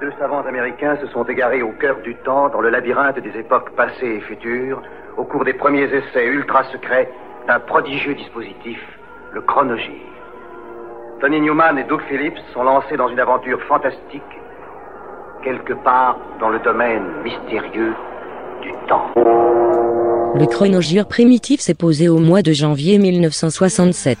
Deux savants américains se sont égarés au cœur du temps, dans le labyrinthe des époques passées et futures, au cours des premiers essais ultra secrets d'un prodigieux dispositif, le chronogire. Tony Newman et Doug Phillips sont lancés dans une aventure fantastique, quelque part dans le domaine mystérieux du temps. Le chronogire primitif s'est posé au mois de janvier 1967.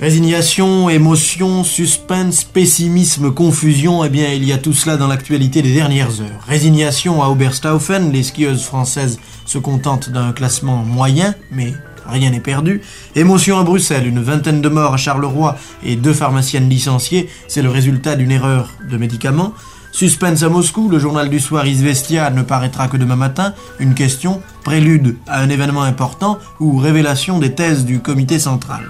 Résignation, émotion, suspense, pessimisme, confusion, eh bien il y a tout cela dans l'actualité des dernières heures. Résignation à Oberstaufen, les skieuses françaises se contentent d'un classement moyen, mais rien n'est perdu. Émotion à Bruxelles, une vingtaine de morts à Charleroi et deux pharmaciennes licenciées, c'est le résultat d'une erreur de médicaments. Suspense à Moscou, le journal du soir Izvestia ne paraîtra que demain matin. Une question, prélude à un événement important ou révélation des thèses du comité central?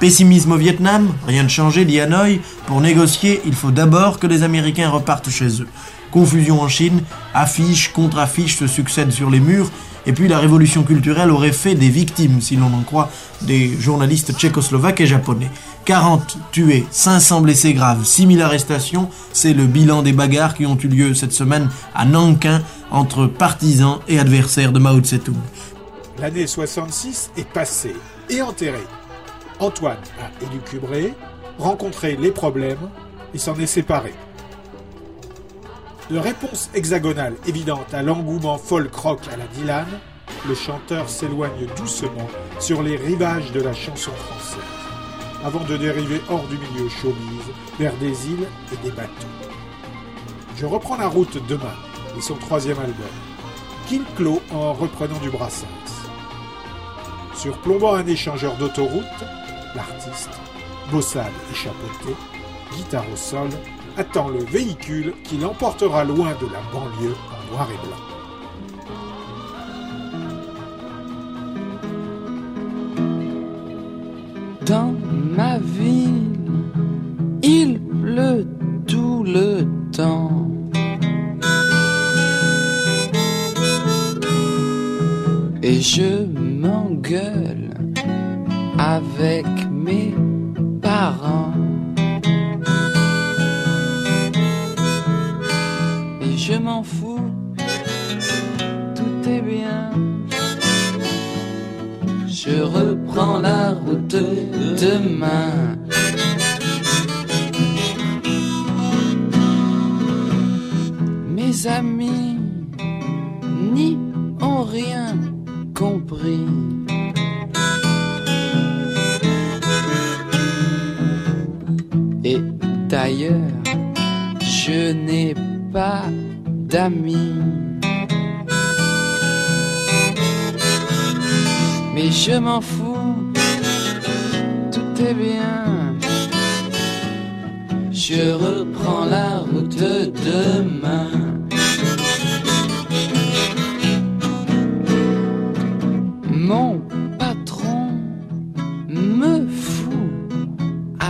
Pessimisme au Vietnam, rien de changé, dit Hanoï. Pour négocier, il faut d'abord que les Américains repartent chez eux. Confusion en Chine, affiches, contre-affiches se succèdent sur les murs, et puis la révolution culturelle aurait fait des victimes, si l'on en croit des journalistes tchécoslovaques et japonais. 40 tués, 500 blessés graves, 6000 arrestations, c'est le bilan des bagarres qui ont eu lieu cette semaine à Nankin entre partisans et adversaires de Mao Tse-tung. L'année 66 est passée et enterrée. Antoine a élucubré, rencontré les problèmes et s'en est séparé. De réponse hexagonale évidente à l'engouement folk rock à la Dylan, le chanteur s'éloigne doucement sur les rivages de la chanson française, avant de dériver hors du milieu showbiz vers des îles et des bateaux. Je reprends la route demain et son troisième album, King Clo en reprenant du Brassens. Surplombant un échangeur d'autoroute, l'artiste, bossade et chapeauté, guitare au sol, attend le véhicule qui l'emportera loin de la banlieue en noir et blanc. Dans ma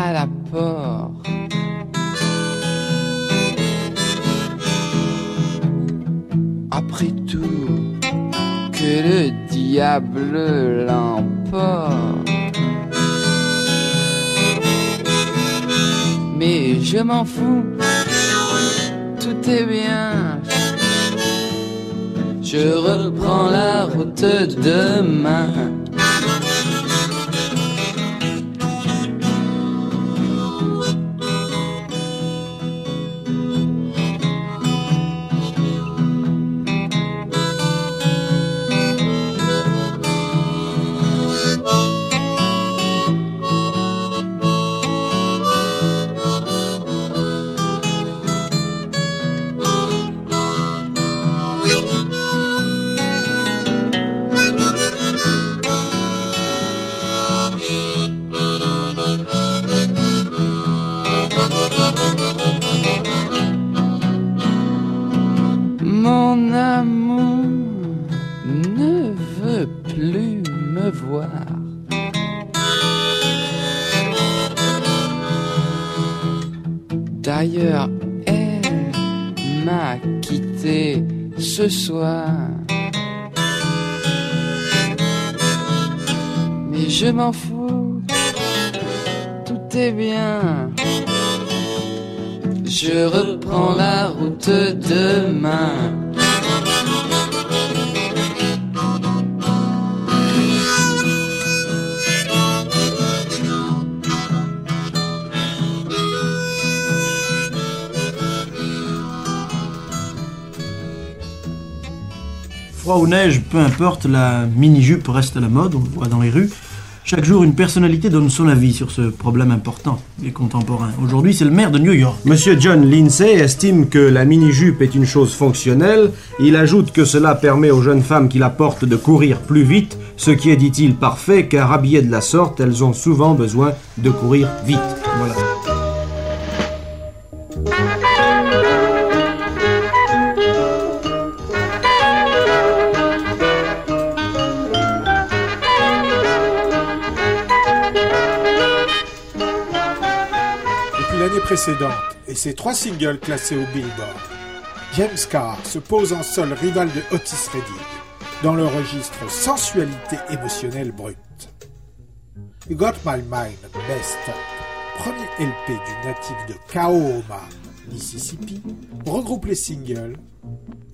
à la porte. Après tout, que le diable l'emporte. Mais je m'en fous, tout est bien. Je reprends la route demain. Ou neige, peu importe, la mini-jupe reste à la mode, on le voit dans les rues. Chaque jour, une personnalité donne son avis sur ce problème important et contemporain. Aujourd'hui, c'est le maire de New York. Monsieur John Lindsay estime que la mini-jupe est une chose fonctionnelle. Il ajoute que cela permet aux jeunes femmes qui la portent de courir plus vite, ce qui est, dit-il, parfait, car habillées de la sorte, elles ont souvent besoin de courir vite. Voilà. Et ses trois singles classés au Billboard, James Carr se pose en sol rival de Otis Redding dans le registre sensualité émotionnelle brute. You Got My Mind Best premier LP du natif de Kaoma, Mississippi, regroupe les singles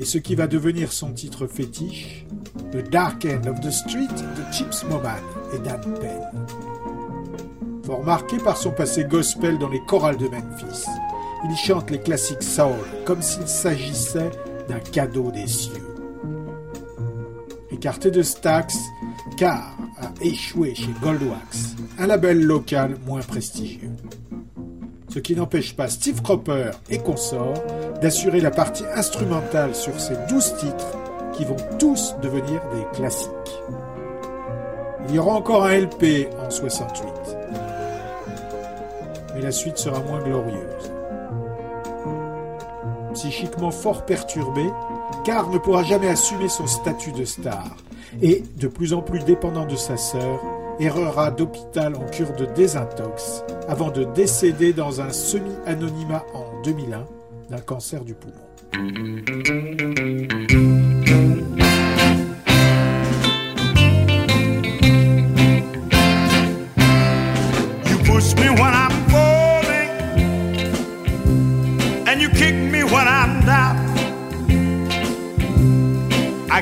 et ce qui va devenir son titre fétiche, The Dark End of the Street de Chips Moman et Dan Penn. Fort marqué par son passé gospel dans les chorales de Memphis, il chante les classiques soul comme s'il s'agissait d'un cadeau des cieux. Écarté de Stax, Carr a échoué chez Goldwax, un label local moins prestigieux. Ce qui n'empêche pas Steve Cropper et consorts d'assurer la partie instrumentale sur ces douze titres qui vont tous devenir des classiques. Il y aura encore un LP en 68 mais la suite sera moins glorieuse. Psychiquement fort perturbé, Carr ne pourra jamais assumer son statut de star et, de plus en plus dépendant de sa sœur, errera d'hôpital en cure de désintox avant de décéder dans un semi-anonymat en 2001 d'un cancer du poumon.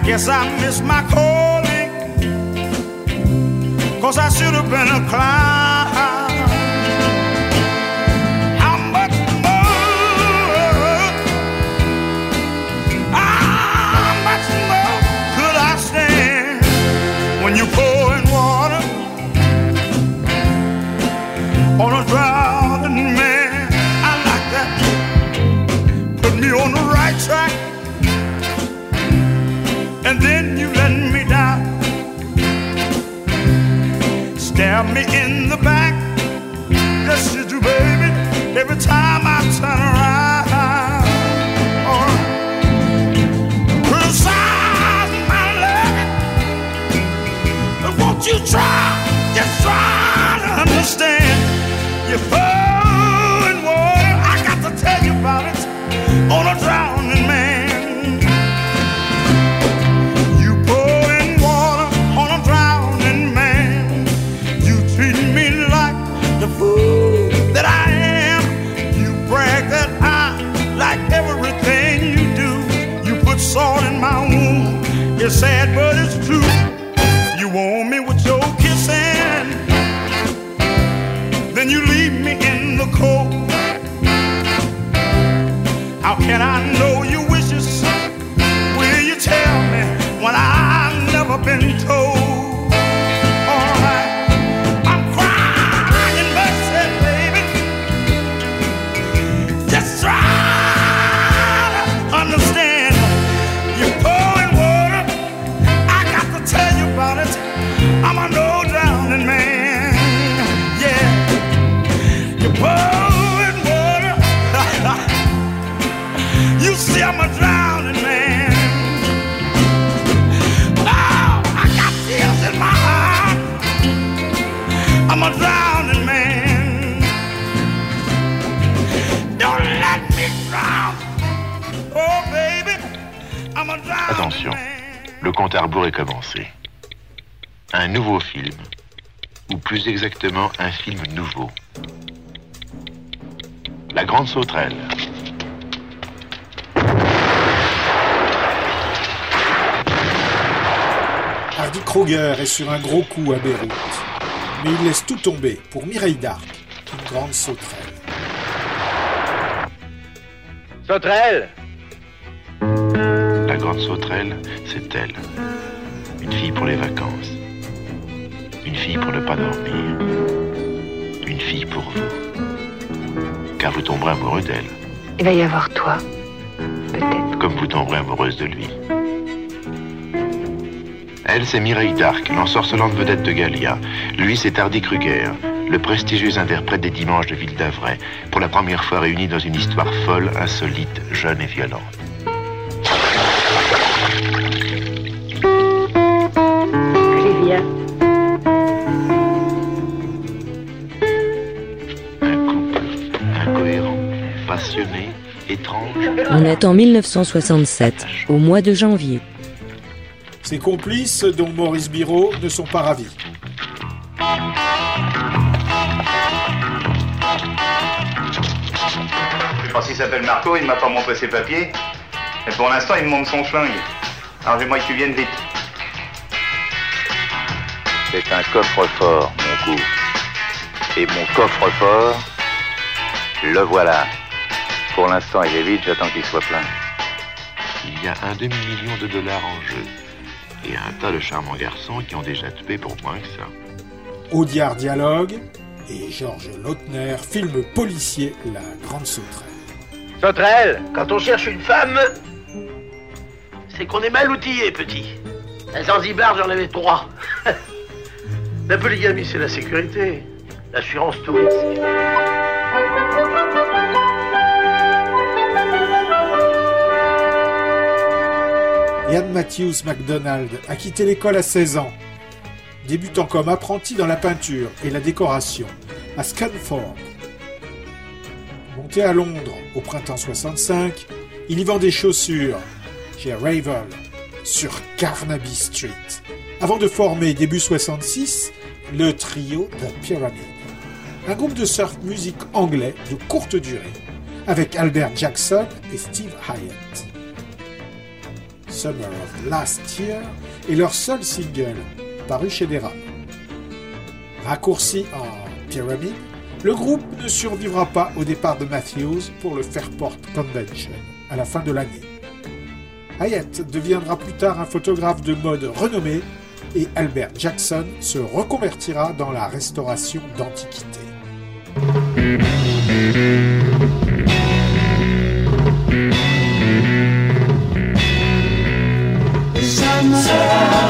Guess I missed my calling, cause I should have been a clown. Time I turn around. film nouveau. La grande sauterelle. Hardy Kroger est sur un gros coup à Beyrouth. Mais il laisse tout tomber pour Mireille Darc, une grande sauterelle. Sauterelle La grande sauterelle, c'est elle. Une fille pour les vacances. Une fille pour ne pas dormir. Une fille pour vous. Car vous tomberez amoureux d'elle, Il va y avoir toi. Peut-être. comme vous tomberez amoureuse de lui. Elle, c'est Mireille d'Arc, l'ensorcelante vedette de Gallia. Lui, c'est Hardy Kruger, le prestigieux interprète des dimanches de Ville d'Avray, pour la première fois réunis dans une histoire folle, insolite, jeune et violente. On est en 1967, au mois de janvier. Ses complices, dont Maurice Biro, ne sont pas ravis. Il s'appelle Marco, il m'a pas montré ses papiers. Mais pour l'instant, il me montre son flingue. Alors j'aimerais que tu viennes vite. C'est un coffre-fort, mon coup. Et mon coffre-fort, le voilà. Pour l'instant, il est vide, j'attends qu'il soit plein. Il y a un demi-million de dollars en jeu. Et un tas de charmants garçons qui ont déjà tué pour moins que ça. Audiard dialogue et Georges Lautner, film policier La Grande Sauterelle. Sauterelle Quand on cherche une femme, c'est qu'on est mal outillé, petit. À Zanzibar, j'en avais trois. la polygamie, c'est la sécurité. L'assurance tout risque. Ian Matthews MacDonald a quitté l'école à 16 ans, débutant comme apprenti dans la peinture et la décoration à Scanford. Monté à Londres au printemps 65, il y vend des chaussures chez Ravel sur Carnaby Street, avant de former début 66 le trio The Pyramid, un groupe de surf musique anglais de courte durée, avec Albert Jackson et Steve Hyatt. Summer of Last Year est leur seul single, paru chez Dera. Raccourci en Pyramid, le groupe ne survivra pas au départ de Matthews pour le Fairport Convention à la fin de l'année. Hyatt deviendra plus tard un photographe de mode renommé et Albert Jackson se reconvertira dans la restauration d'antiquités.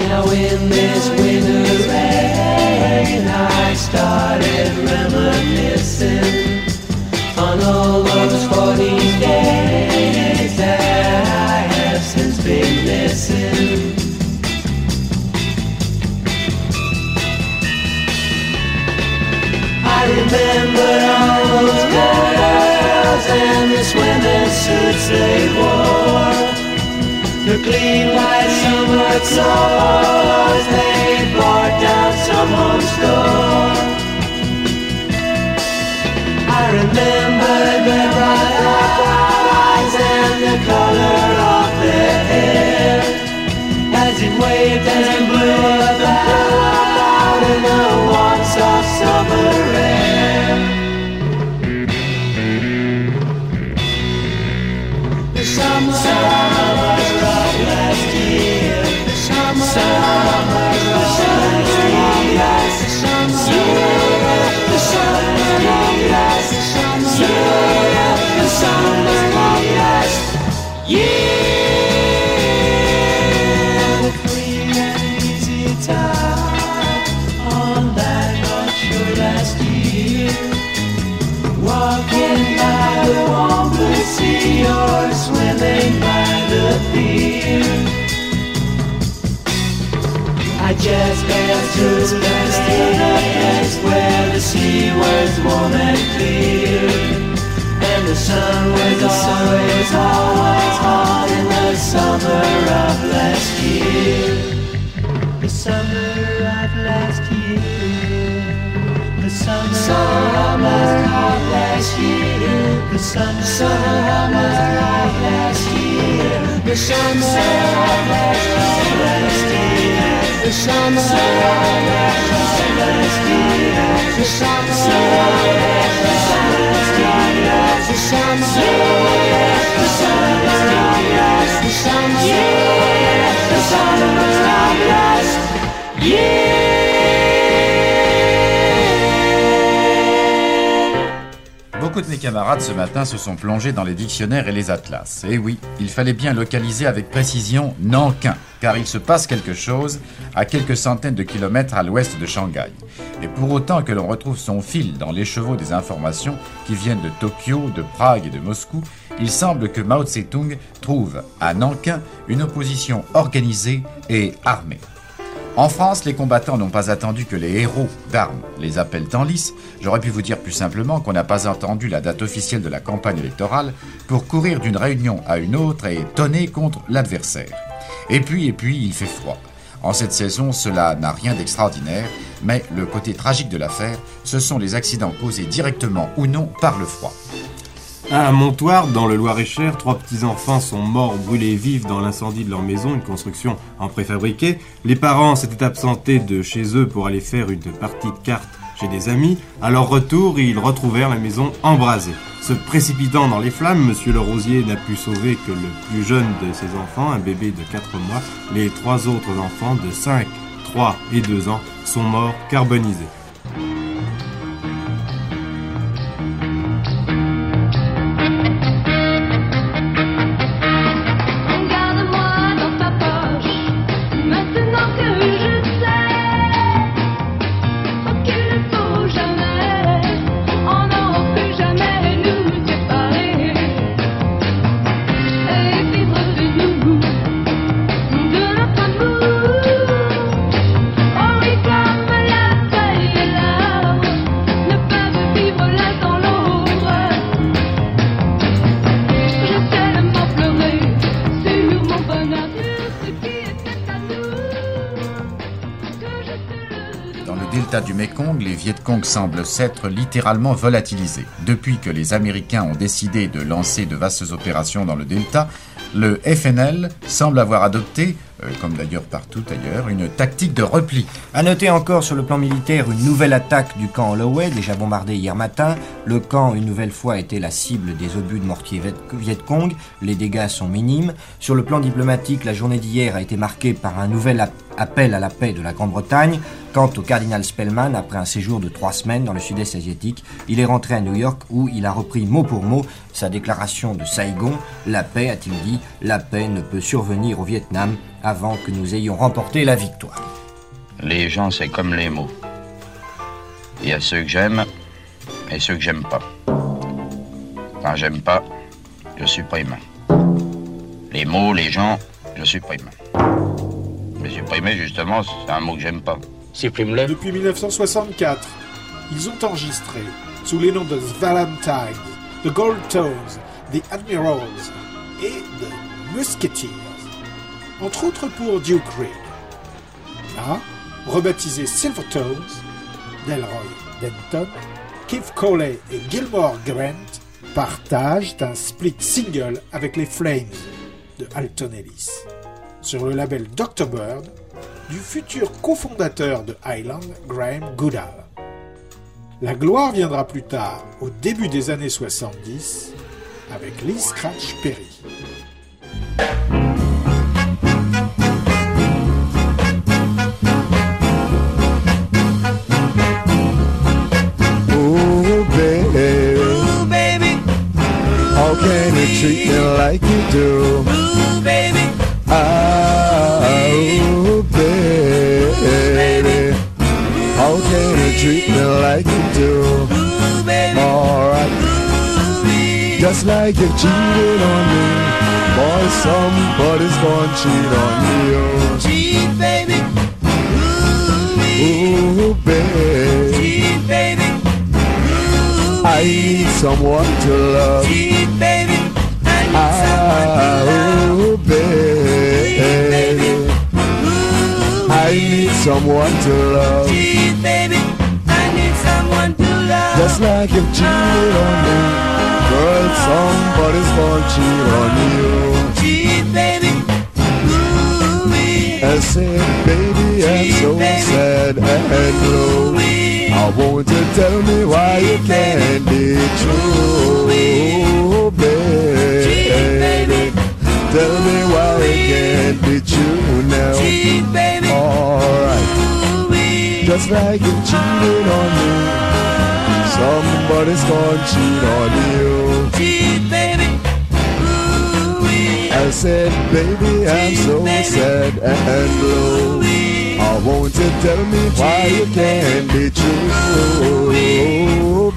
Now in this winter rain, I started reminiscing on all those 40 days that I have since been missing. I remember all those girls and the swimming suits they wore. The clean white summer clothes they bought down some home store. I remember their bright eyes and the color of their hair as it waved and just passed through the place where the sea was warm and clear, the sun was always, always hot in the summer of last year. The summer of last year. The summer, of last year. The summer, of last year. The summer of last year. The summer of last year. The summer of last year. Beaucoup de mes camarades ce matin se sont plongés dans les dictionnaires et les atlas. Et oui, il fallait bien localiser avec précision Nankin, car il se passe quelque chose à quelques centaines de kilomètres à l'ouest de Shanghai. Et pour autant que l'on retrouve son fil dans l'écheveau des informations qui viennent de Tokyo, de Prague et de Moscou, il semble que Mao Tse-tung trouve à Nankin une opposition organisée et armée. En France, les combattants n'ont pas attendu que les héros d'armes les appellent en lice. J'aurais pu vous dire plus simplement qu'on n'a pas attendu la date officielle de la campagne électorale pour courir d'une réunion à une autre et tonner contre l'adversaire. Et puis, et puis, il fait froid. En cette saison, cela n'a rien d'extraordinaire, mais le côté tragique de l'affaire, ce sont les accidents causés directement ou non par le froid. À Montoire, dans le Loir-et-Cher, trois petits-enfants sont morts brûlés vifs dans l'incendie de leur maison, une construction en préfabriqué. Les parents s'étaient absentés de chez eux pour aller faire une partie de cartes chez des amis. À leur retour, ils retrouvèrent la maison embrasée. Se précipitant dans les flammes, Monsieur le Rosier n'a pu sauver que le plus jeune de ses enfants, un bébé de 4 mois. Les trois autres enfants de 5, 3 et 2 ans sont morts carbonisés. Viet Cong semblent s'être littéralement volatilisés. Depuis que les Américains ont décidé de lancer de vastes opérations dans le delta, le FNL semble avoir adopté, euh, comme d'ailleurs partout ailleurs, une tactique de repli. À noter encore sur le plan militaire une nouvelle attaque du camp Holloway, déjà bombardé hier matin. Le camp, une nouvelle fois, était la cible des obus de mortier Viet- Cong. Les dégâts sont minimes. Sur le plan diplomatique, la journée d'hier a été marquée par un nouvel ap- appel à la paix de la Grande-Bretagne. Quant au cardinal Spellman, après un séjour de trois semaines dans le sud-est asiatique, il est rentré à New York où il a repris mot pour mot sa déclaration de Saigon. La paix, a-t-il dit, la paix ne peut survenir au Vietnam avant que nous ayons remporté la victoire. Les gens, c'est comme les mots. Il y a ceux que j'aime et ceux que j'aime pas. Quand j'aime pas, je supprime. Les mots, les gens, je supprime. Mais supprimer, justement, c'est un mot que j'aime pas. Supprime-le. Depuis 1964, ils ont enregistré sous les noms de The Valentines, The Gold Tones, The Admirals et The Musketeers, entre autres pour Duke Reed. Là, rebaptisé Silvertones, Delroy Denton, Keith Coley et Gilmore Grant partagent un split single avec les Flames de Alton Ellis sur le label Dr. Bird du futur cofondateur de Highland, Graham Goodall. La gloire viendra plus tard, au début des années 70, avec Lee Scratch Perry. Treat me like you do? Ooh, baby. Treat me like you do? Ooh, baby. Alright. Just like you cheated on me. Boy, somebody's gonna cheat on you. Cheat, baby. Ooh, babe. Cheat, baby. I need someone to love. Cheat, baby. Ah, ooh, baby. Ooh, I need someone to love. Cheat, baby. I to love. Just like you've cheated on me. Girl, somebody's gonna cheat on you. Cheat, baby. I said, baby, I'm so sad and blue. I want to tell me why you can't be true, baby. Tell me why it can't be true now. baby. Alright, just like you cheated on me, somebody's gonna cheat on you. Cheat, baby. Ooh, I said, baby, I'm so sad and blue. I want you to tell me why you can't be true,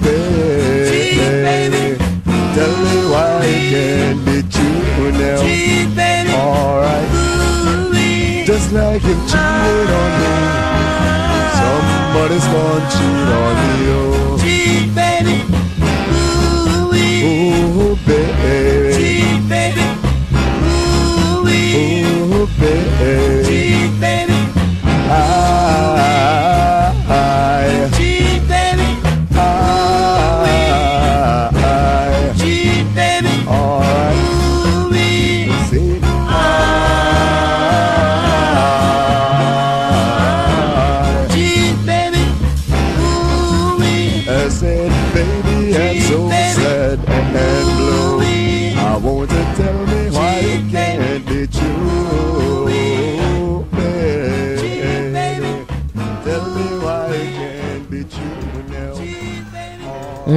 baby. Tell me why you can't be true now. Alright, just like you cheated on me, somebody's gonna cheat on you. Oh. Cheat, baby.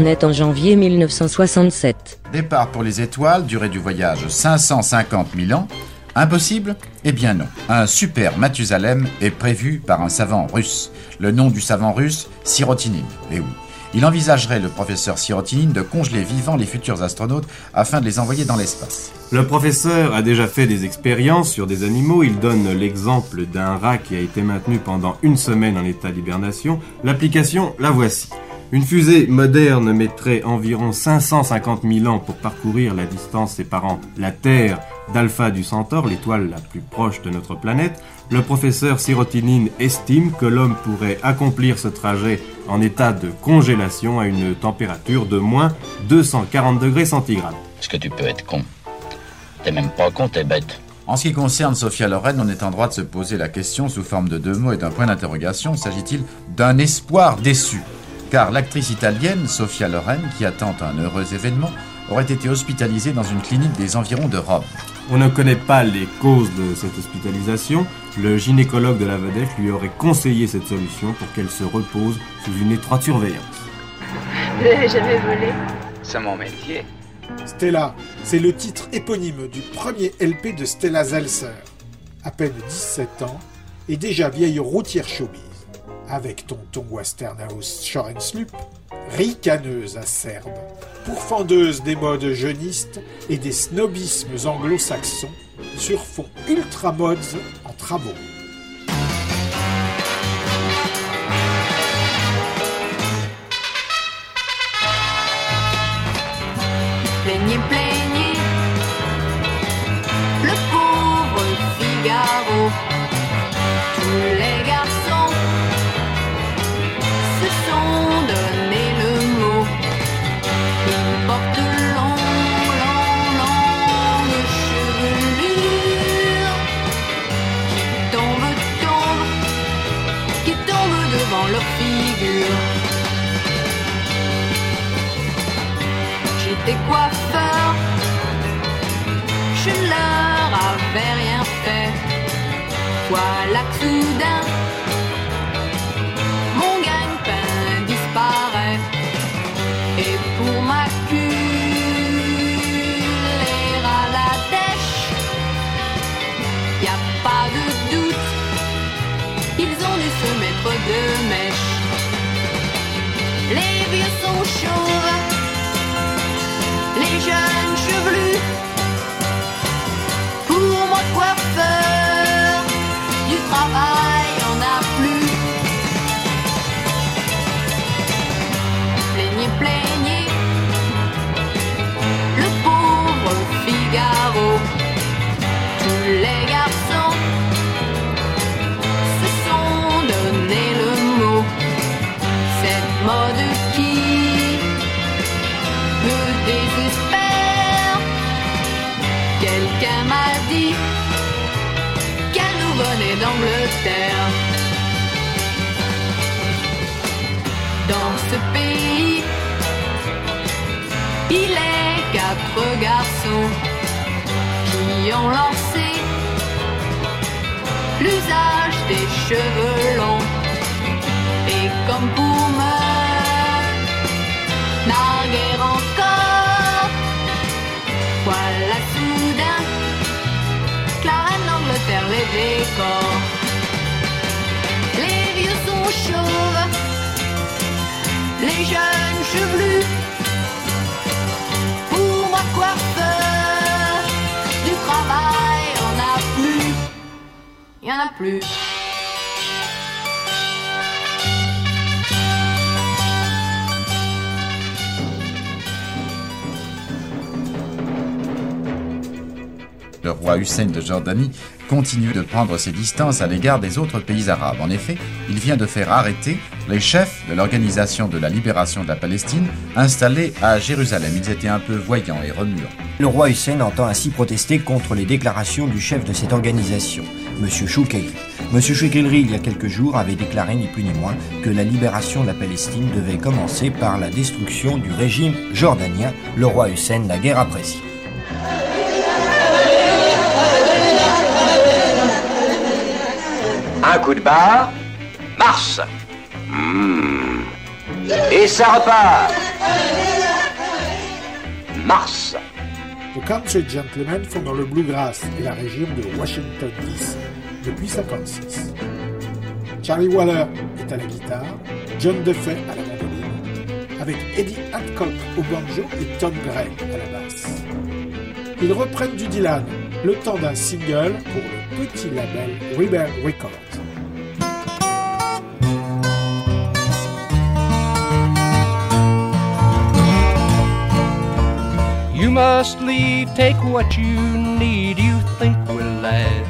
On est en janvier 1967. Départ pour les étoiles, durée du voyage 550 000 ans. Impossible? Eh bien non. Un super Mathusalem est prévu par un savant russe. Le nom du savant russe, Sirotinine. Eh oui. Il envisagerait, le professeur Sirotinine, de congeler vivants les futurs astronautes afin de les envoyer dans l'espace. Le professeur a déjà fait des expériences sur des animaux. Il donne l'exemple d'un rat qui a été maintenu pendant une semaine en état d'hibernation. L'application, la voici. Une fusée moderne mettrait environ 550 000 ans pour parcourir la distance séparant la Terre d'Alpha du Centaure, l'étoile la plus proche de notre planète. Le professeur Sirotinine estime que l'homme pourrait accomplir ce trajet en état de congélation à une température de moins 240 degrés centigrades. Est-ce que tu peux être con? T'es même pas con, t'es bête. En ce qui concerne Sophia Loren, on est en droit de se poser la question sous forme de deux mots et d'un point d'interrogation. S'agit-il d'un espoir déçu? Car l'actrice italienne, Sophia Loren, qui attend un heureux événement, aurait été hospitalisée dans une clinique des environs de Rome. On ne connaît pas les causes de cette hospitalisation. Le gynécologue de la vedette lui aurait conseillé cette solution pour qu'elle se repose sous une étroite surveillance. Vous n'avez jamais volé C'est mon métier. Stella, c'est le titre éponyme du premier LP de Stella Zalser. À peine 17 ans et déjà vieille routière showbiz. Avec tonton Westernhouse Sloop, ricaneuse acerbe, pourfendeuse des modes jeunistes et des snobismes anglo-saxons sur fond ultra mods en travaux. J'étais coiffeur, je leur avais rien fait. Voilà que Dans ce pays, il est quatre garçons qui ont lancé l'usage des cheveux longs. Et comme pour me narguer encore, voilà soudain la reine d'Angleterre les décore. Les jeunes chevelus. Pour moi coiffeur, du travail, on a plus, y en a plus. Le roi Hussein de Jordanie continue de prendre ses distances à l'égard des autres pays arabes. En effet, il vient de faire arrêter les chefs de l'Organisation de la libération de la Palestine installés à Jérusalem. Ils étaient un peu voyants et remuants. Le roi Hussein entend ainsi protester contre les déclarations du chef de cette organisation, M. Choukairi. M. Choukairi, il y a quelques jours, avait déclaré ni plus ni moins que la libération de la Palestine devait commencer par la destruction du régime jordanien. Le roi Hussein la guerre apprécie. Un coup de barre, Mars. Hmm. Et ça repart. Mars. The Country Gentlemen font dans le bluegrass et la région de Washington DC depuis 56. Charlie Waller est à la guitare, John Duffy à la mandoline, avec Eddie Hancock au banjo et Tom Gray à la basse. Ils reprennent du Dylan, le temps d'un single pour le petit label Rebel Records. You must leave, take what you need, you think will last.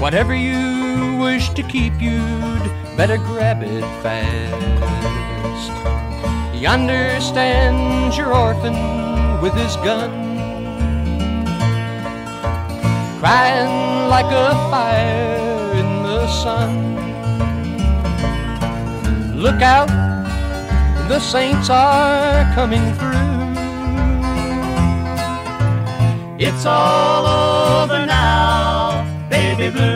Whatever you wish to keep, you'd better grab it fast. Yonder stands your orphan with his gun, like a fire in the sun. Look out, the saints are coming through. It's all over now, baby blue.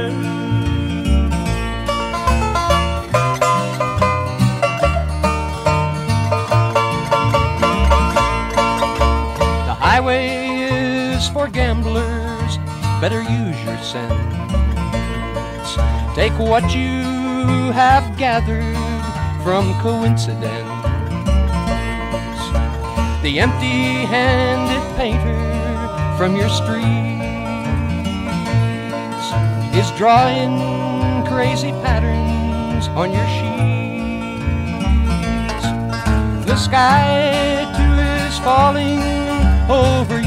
Better use your sense. Take what you have gathered from coincidence. The empty handed painter from your streets is drawing crazy patterns on your sheets. The sky too is falling over you.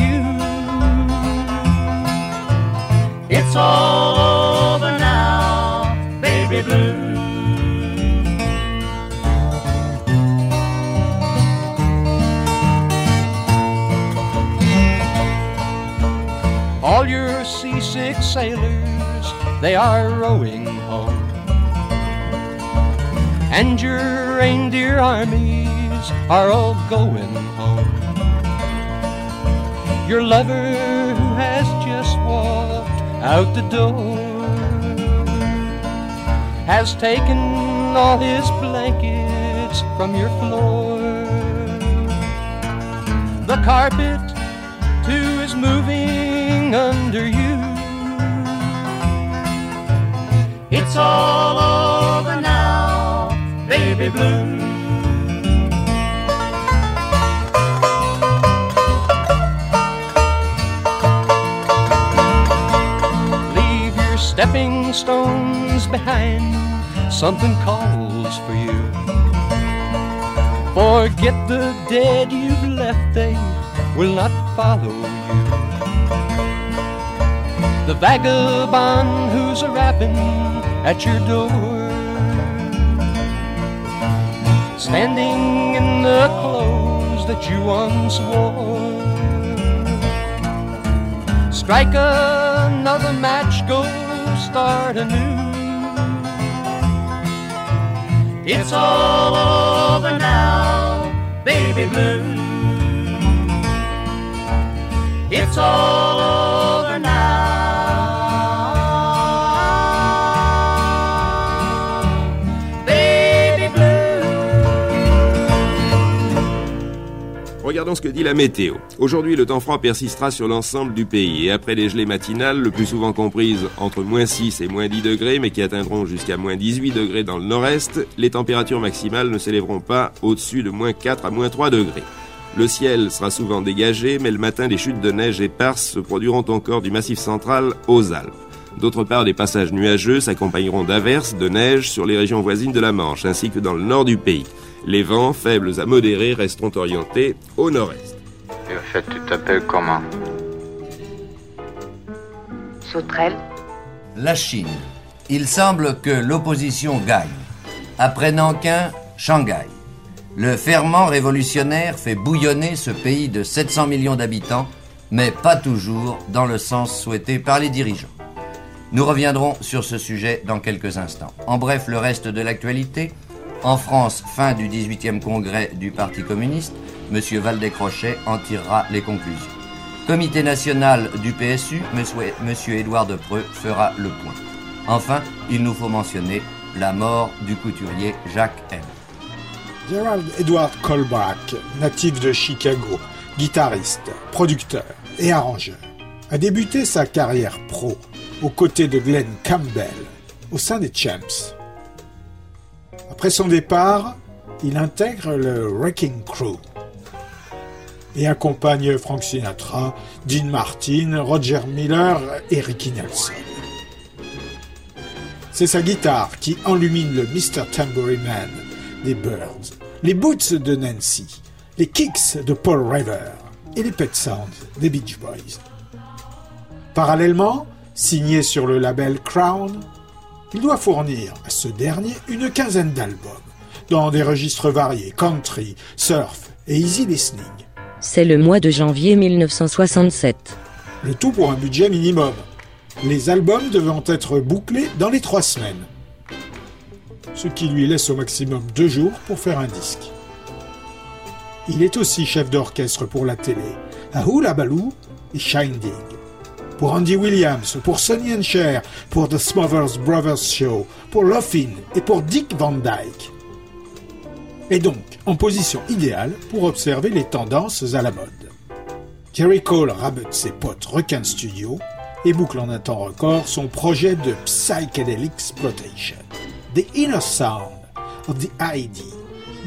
It's all over now, baby blue. All your seasick sailors, they are rowing home. And your reindeer armies are all going home. Your lover out the door has taken all his blankets from your floor. The carpet too is moving under you. It's all over now, baby blue. Stepping stones behind, something calls for you. Forget the dead you've left, they will not follow you. The vagabond who's a rapping at your door, standing in the clothes that you once wore. Strike another match, go start anew. It's all over now, baby blue. It's all over Regardons ce que dit la météo. Aujourd'hui, le temps froid persistera sur l'ensemble du pays et après les gelées matinales, le plus souvent comprises entre moins 6 et moins 10 degrés, mais qui atteindront jusqu'à moins 18 degrés dans le nord-est, les températures maximales ne s'élèveront pas au-dessus de moins 4 à moins 3 degrés. Le ciel sera souvent dégagé, mais le matin, des chutes de neige éparses se produiront encore du massif central aux Alpes. D'autre part, des passages nuageux s'accompagneront d'averses, de neige sur les régions voisines de la Manche, ainsi que dans le nord du pays. Les vents, faibles à modérés, resteront orientés au nord-est. Et au fait, tu t'appelles comment? Sauterelle. La Chine. Il semble que l'opposition gagne. Après Nankin, Shanghai. Le ferment révolutionnaire fait bouillonner ce pays de 700 millions d'habitants, mais pas toujours dans le sens souhaité par les dirigeants. Nous reviendrons sur ce sujet dans quelques instants. En bref, le reste de l'actualité. En France, fin du 18e congrès du Parti communiste, M. Valdez-Crochet en tirera les conclusions. Comité national du PSU, M. Édouard Depreux fera le point. Enfin, il nous faut mentionner la mort du couturier Jacques M. Gerald Edward Colbach, natif de Chicago, guitariste, producteur et arrangeur, a débuté sa carrière pro aux côtés de Glenn Campbell au sein des Champs. Après son départ, il intègre le Wrecking Crew et accompagne Frank Sinatra, Dean Martin, Roger Miller et Ricky Nelson. C'est sa guitare qui enlumine le Mr. Tambourine Man des Birds, les Boots de Nancy, les Kicks de Paul River et les Pet Sounds des Beach Boys. Parallèlement, signé sur le label Crown, il doit fournir à ce dernier une quinzaine d'albums, dans des registres variés, country, surf et easy listening. C'est le mois de janvier 1967. Le tout pour un budget minimum. Les albums devant être bouclés dans les trois semaines. Ce qui lui laisse au maximum deux jours pour faire un disque. Il est aussi chef d'orchestre pour la télé, à Hula Baloo et Shinding. Pour Andy Williams, pour Sonny and Cher, pour The Smothers Brothers Show, pour Loffin et pour Dick Van Dyke. Et donc, en position idéale pour observer les tendances à la mode. Jerry Cole rabote ses potes Requin Studio et boucle en un temps record son projet de Psychedelic Exploitation, The Inner Sound of the ID,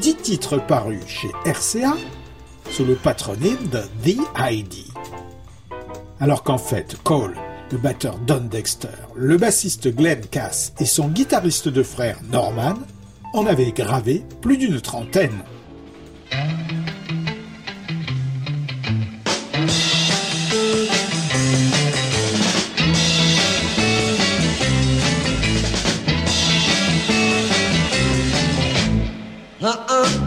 dix titres parus chez RCA sous le patronyme de The ID. Alors qu'en fait, Cole, le batteur Don Dexter, le bassiste Glenn Cass et son guitariste de frère Norman en avaient gravé plus d'une trentaine. Uh-uh-uh.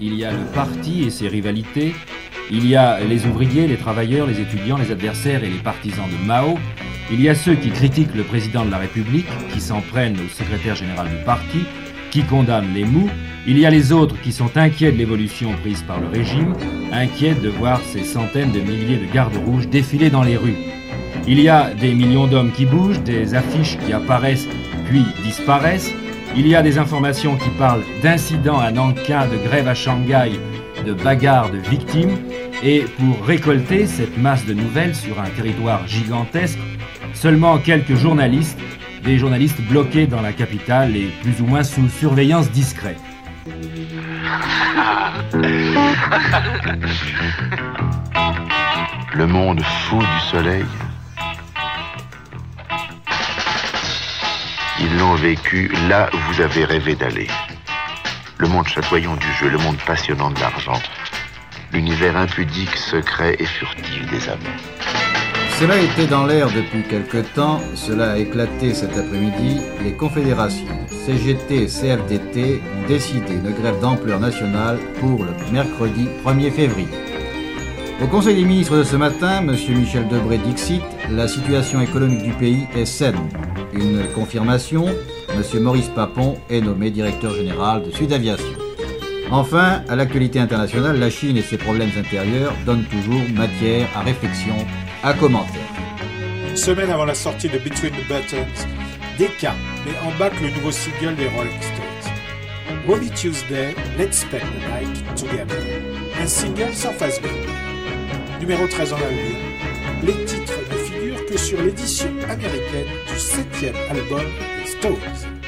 Il y a le parti et ses rivalités, il y a les ouvriers, les travailleurs, les étudiants, les adversaires et les partisans de Mao, il y a ceux qui critiquent le président de la République, qui s'en prennent au secrétaire général du parti, qui condamnent les mous, il y a les autres qui sont inquiets de l'évolution prise par le régime, inquiets de voir ces centaines de milliers de gardes rouges défiler dans les rues. Il y a des millions d'hommes qui bougent, des affiches qui apparaissent puis disparaissent. Il y a des informations qui parlent d'incidents à Nankin, de grèves à Shanghai, de bagarres de victimes. Et pour récolter cette masse de nouvelles sur un territoire gigantesque, seulement quelques journalistes, des journalistes bloqués dans la capitale et plus ou moins sous surveillance discrète. Le monde fou du soleil. L'ont vécu là où vous avez rêvé d'aller. Le monde chatoyant du jeu, le monde passionnant de l'argent. L'univers impudique, secret et furtif des amants. Cela était dans l'air depuis quelque temps, cela a éclaté cet après-midi. Les confédérations CGT et CFDT ont décidé une grève d'ampleur nationale pour le mercredi 1er février. Au Conseil des ministres de ce matin, M. Michel Debré Dixit, la situation économique du pays est saine. Une confirmation, M. Maurice Papon est nommé directeur général de Sud Aviation. Enfin, à l'actualité internationale, la Chine et ses problèmes intérieurs donnent toujours matière à réflexion, à commentaires. Une semaine avant la sortie de Between the Buttons, Decca met en bac le nouveau single des Rolling Stones. Robbie Tuesday, Let's Spend the Night Together. Un single sans face B. Numéro 13 en album. Les titres sur l'édition américaine du septième album des Stones.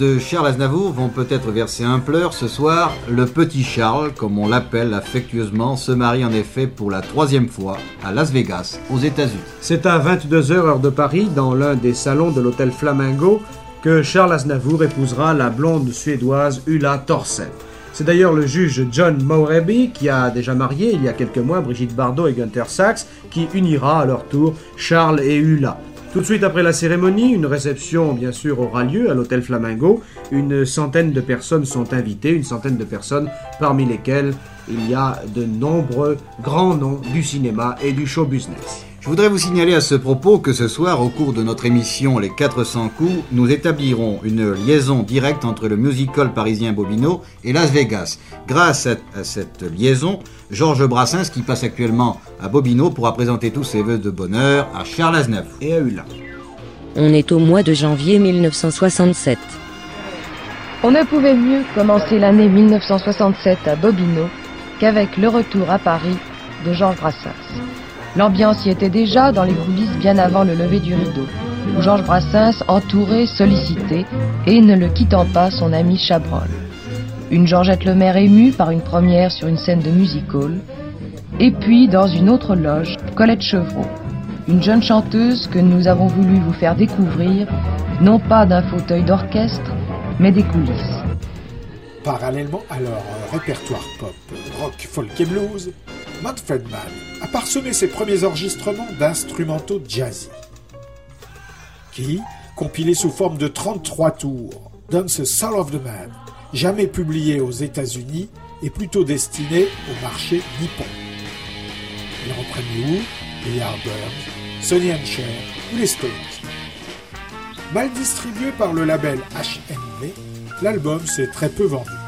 De Charles Aznavour vont peut-être verser un pleur ce soir. Le petit Charles, comme on l'appelle affectueusement, se marie en effet pour la troisième fois à Las Vegas, aux États-Unis. C'est à 22h heure de Paris, dans l'un des salons de l'hôtel Flamingo, que Charles Aznavour épousera la blonde suédoise Ulla Thorsen. C'est d'ailleurs le juge John Maureby qui a déjà marié il y a quelques mois Brigitte Bardot et Gunther Sachs qui unira à leur tour Charles et Ulla. Tout de suite après la cérémonie, une réception bien sûr aura lieu à l'hôtel Flamingo. Une centaine de personnes sont invitées, une centaine de personnes parmi lesquelles il y a de nombreux grands noms du cinéma et du show business. Je voudrais vous signaler à ce propos que ce soir, au cours de notre émission Les 400 coups, nous établirons une liaison directe entre le musical parisien Bobino et Las Vegas. Grâce à, à cette liaison, Georges Brassens, qui passe actuellement à Bobino, pourra présenter tous ses voeux de bonheur à Charles Aznavour. Et à Ulla. On est au mois de janvier 1967. On ne pouvait mieux commencer l'année 1967 à Bobino qu'avec le retour à Paris de Georges Brassens. L'ambiance y était déjà dans les coulisses bien avant le lever du rideau, où Georges Brassens entourait, sollicité et ne le quittant pas son ami Chabrol. Une Georgette Lemaire émue par une première sur une scène de music hall, et puis dans une autre loge, Colette Chevreau, une jeune chanteuse que nous avons voulu vous faire découvrir, non pas d'un fauteuil d'orchestre, mais des coulisses. Parallèlement à leur répertoire pop, rock, folk et blues, Manfred Mann a parsemé ses premiers enregistrements d'instrumentaux jazzy, qui, compilés sous forme de 33 tours, donnent ce Soul of the Man, jamais publié aux États-Unis et plutôt destiné au marché nippon. Ils reprennent Who, les Yardbirds, Sonny and Cher ou les Stones. Mal distribué par le label HMV, l'album s'est très peu vendu.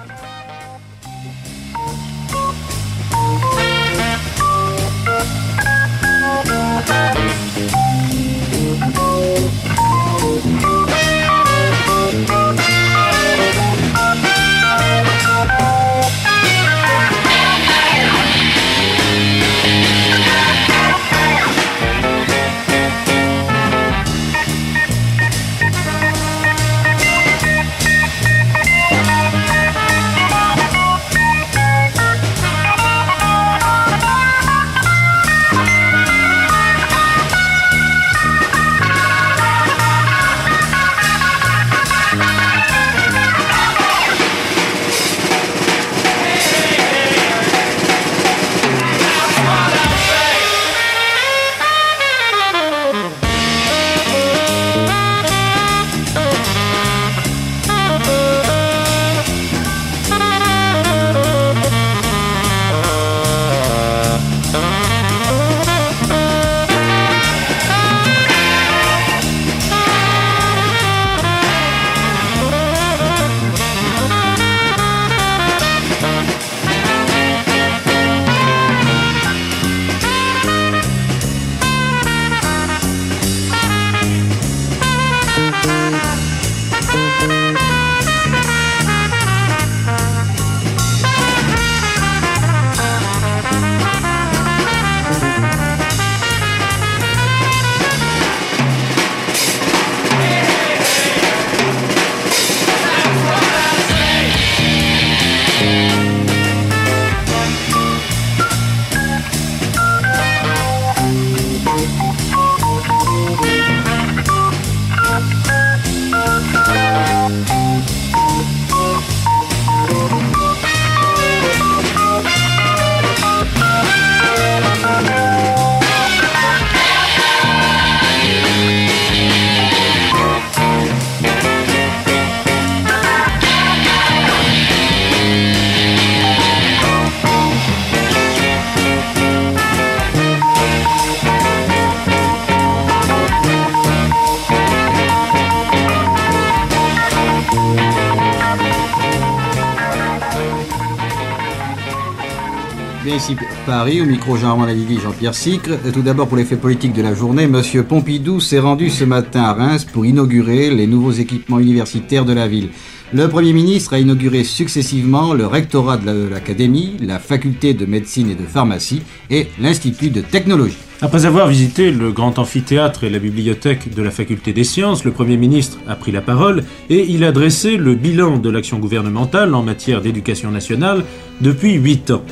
Paris, au micro Jean-Armand Jean-Pierre Sicre. Tout d'abord, pour l'effet politique de la journée, Monsieur Pompidou s'est rendu ce matin à Reims pour inaugurer les nouveaux équipements universitaires de la ville. Le Premier ministre a inauguré successivement le rectorat de la- de l'Académie, la faculté de médecine et de pharmacie et l'Institut de technologie. Après avoir visité le grand amphithéâtre et la bibliothèque de la faculté des sciences, le Premier ministre a pris la parole et il a dressé le bilan de l'action gouvernementale en matière d'éducation nationale depuis huit ans.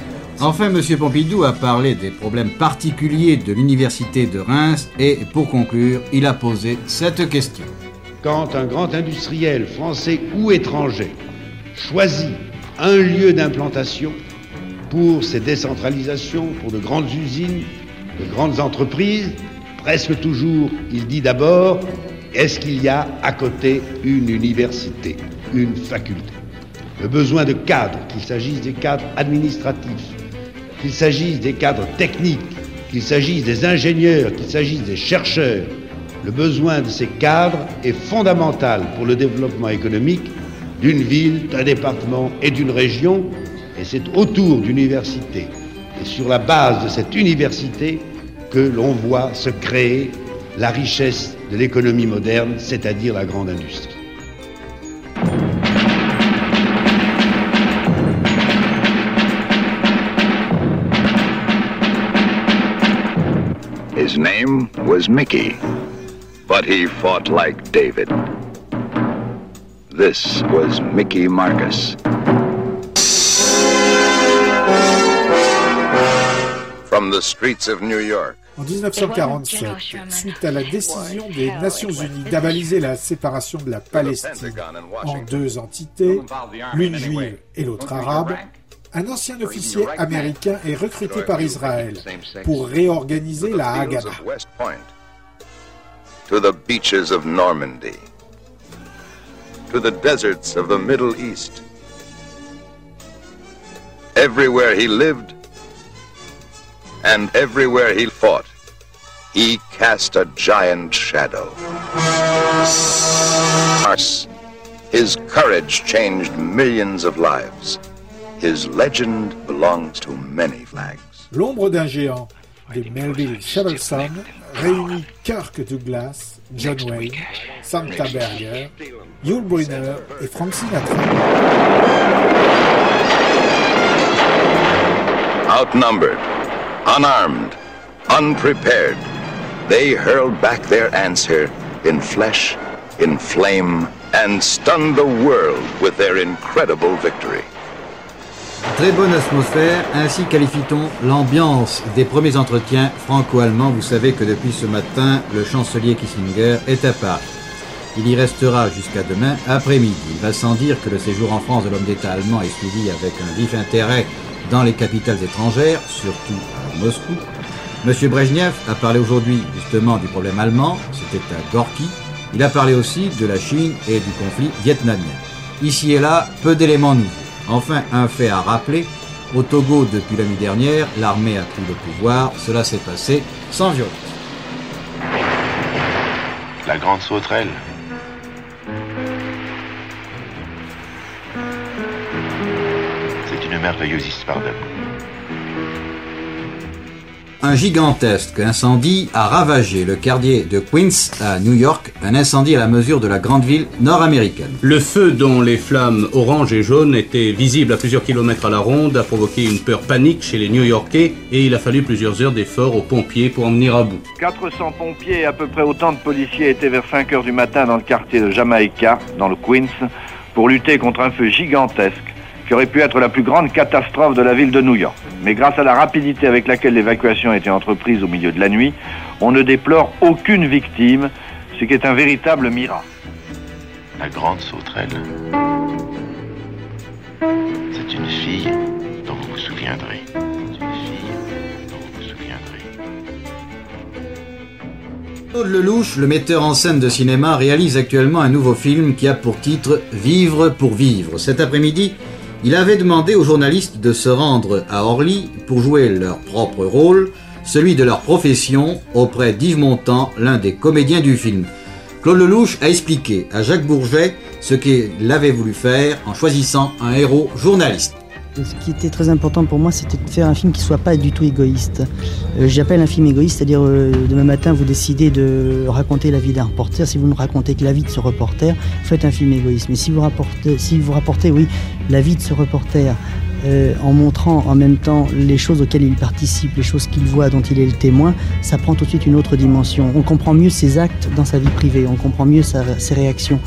Enfin, M. Pompidou a parlé des problèmes particuliers de l'université de Reims et, pour conclure, il a posé cette question. Quand un grand industriel français ou étranger choisit un lieu d'implantation pour ses décentralisations, pour de grandes usines, de grandes entreprises, presque toujours, il dit d'abord, est-ce qu'il y a à côté une université, une faculté? Le besoin de cadres, qu'il s'agisse des cadres administratifs, qu'il s'agisse des cadres techniques, qu'il s'agisse des ingénieurs, qu'il s'agisse des chercheurs, le besoin de ces cadres est fondamental pour le développement économique d'une ville, d'un département et d'une région, et c'est autour d'universités et sur la base de cette université que l'on voit se créer la richesse de l'économie moderne, c'est-à-dire la grande industrie. His name was Mickey, but he fought like David. This was Mickey Marcus. From the streets of New York. En 1947, suite à la décision des Nations Unies d'avaliser la séparation de la Palestine en deux entités, l'une juive et l'autre arabe, un ancien officier américain est recruté par Israël pour réorganiser la Haganah. of West Point, to the beaches of Normandy, to the deserts of the Middle East. Everywhere he lived and everywhere he fought, he cast a giant shadow. His courage changed millions of lives. His legend belongs to many flags. L'ombre d'un géant de Melville Shavelson réunit Kirk Douglas, John Wayne, Santa Berger, Yul Brynner et Frank Sinatra. Outnumbered, unarmed, unprepared, they hurled back their answer in flesh, in flame, and stunned the world with their incredible victory. Très bonne atmosphère, ainsi qualifie-t-on l'ambiance des premiers entretiens franco-allemands. Vous savez que depuis ce matin, le chancelier Kissinger est à Paris. Il y restera jusqu'à demain après-midi. Il va sans dire que le séjour en France de l'homme d'État allemand est suivi avec un vif intérêt dans les capitales étrangères, surtout à Moscou. Monsieur Brezhnev a parlé aujourd'hui justement du problème allemand, c'était à Gorky. Il a parlé aussi de la Chine et du conflit vietnamien. Ici et là, peu d'éléments nouveaux. Enfin, un fait à rappeler, au Togo depuis la nuit dernière, l'armée a pris le pouvoir, cela s'est passé sans violence. La grande sauterelle. C'est une merveilleuse histoire d'amour. Un gigantesque incendie a ravagé le quartier de Queens à New York, un incendie à la mesure de la grande ville nord-américaine. Le feu dont les flammes orange et jaune étaient visibles à plusieurs kilomètres à la ronde a provoqué une peur panique chez les New-Yorkais et il a fallu plusieurs heures d'efforts aux pompiers pour en venir à bout. 400 pompiers et à peu près autant de policiers étaient vers 5 heures du matin dans le quartier de Jamaïca, dans le Queens, pour lutter contre un feu gigantesque qui aurait pu être la plus grande catastrophe de la ville de New York. Mais grâce à la rapidité avec laquelle l'évacuation a été entreprise au milieu de la nuit, on ne déplore aucune victime, ce qui est un véritable miracle. La grande sauterelle. C'est une fille dont vous vous souviendrez. C'est une fille dont vous vous souviendrez. Claude Lelouch, le metteur en scène de cinéma, réalise actuellement un nouveau film qui a pour titre Vivre pour vivre. Cet après-midi, il avait demandé aux journalistes de se rendre à Orly pour jouer leur propre rôle, celui de leur profession, auprès d'Yves Montand, l'un des comédiens du film. Claude Lelouch a expliqué à Jacques Bourget ce qu'il avait voulu faire en choisissant un héros journaliste. Ce qui était très important pour moi, c'était de faire un film qui soit pas du tout égoïste. Euh, J'appelle un film égoïste, c'est-à-dire euh, demain matin, vous décidez de raconter la vie d'un reporter. Si vous ne racontez que la vie de ce reporter, faites un film égoïste. Mais si vous rapportez, oui, la vie de ce reporter. euh, en montrant en même temps les choses auxquelles il participe, les choses qu'il voit, dont il est le témoin, ça prend tout de suite une autre dimension. On comprend mieux ses actes dans sa vie privée, on comprend mieux ses réactions.